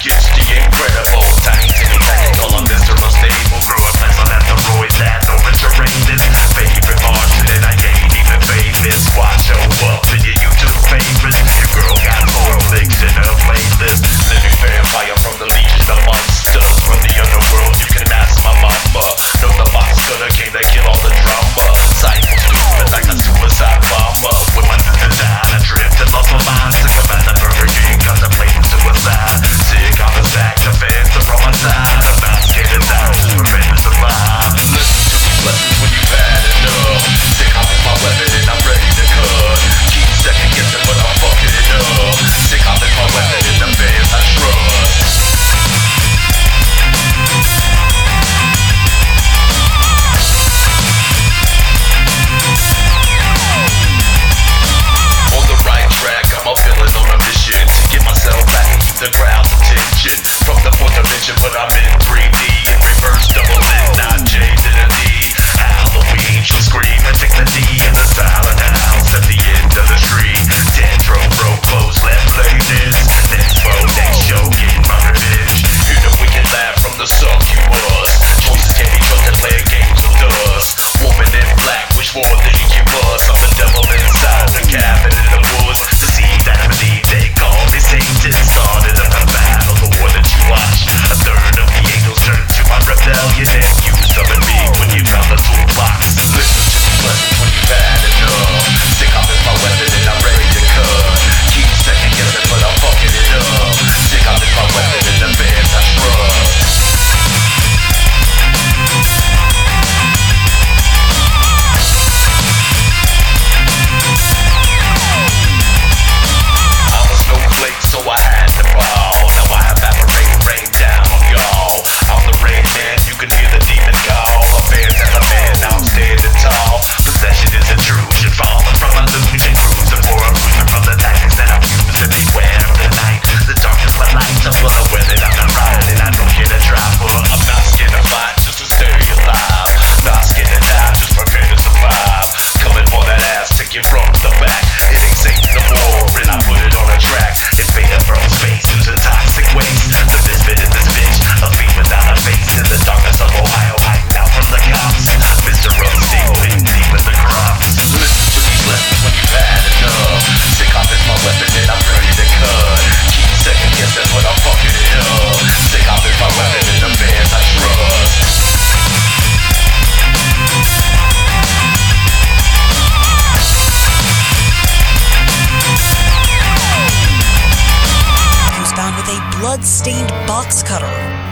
Gets the end. picture, but I'm in. You blood-stained box cutter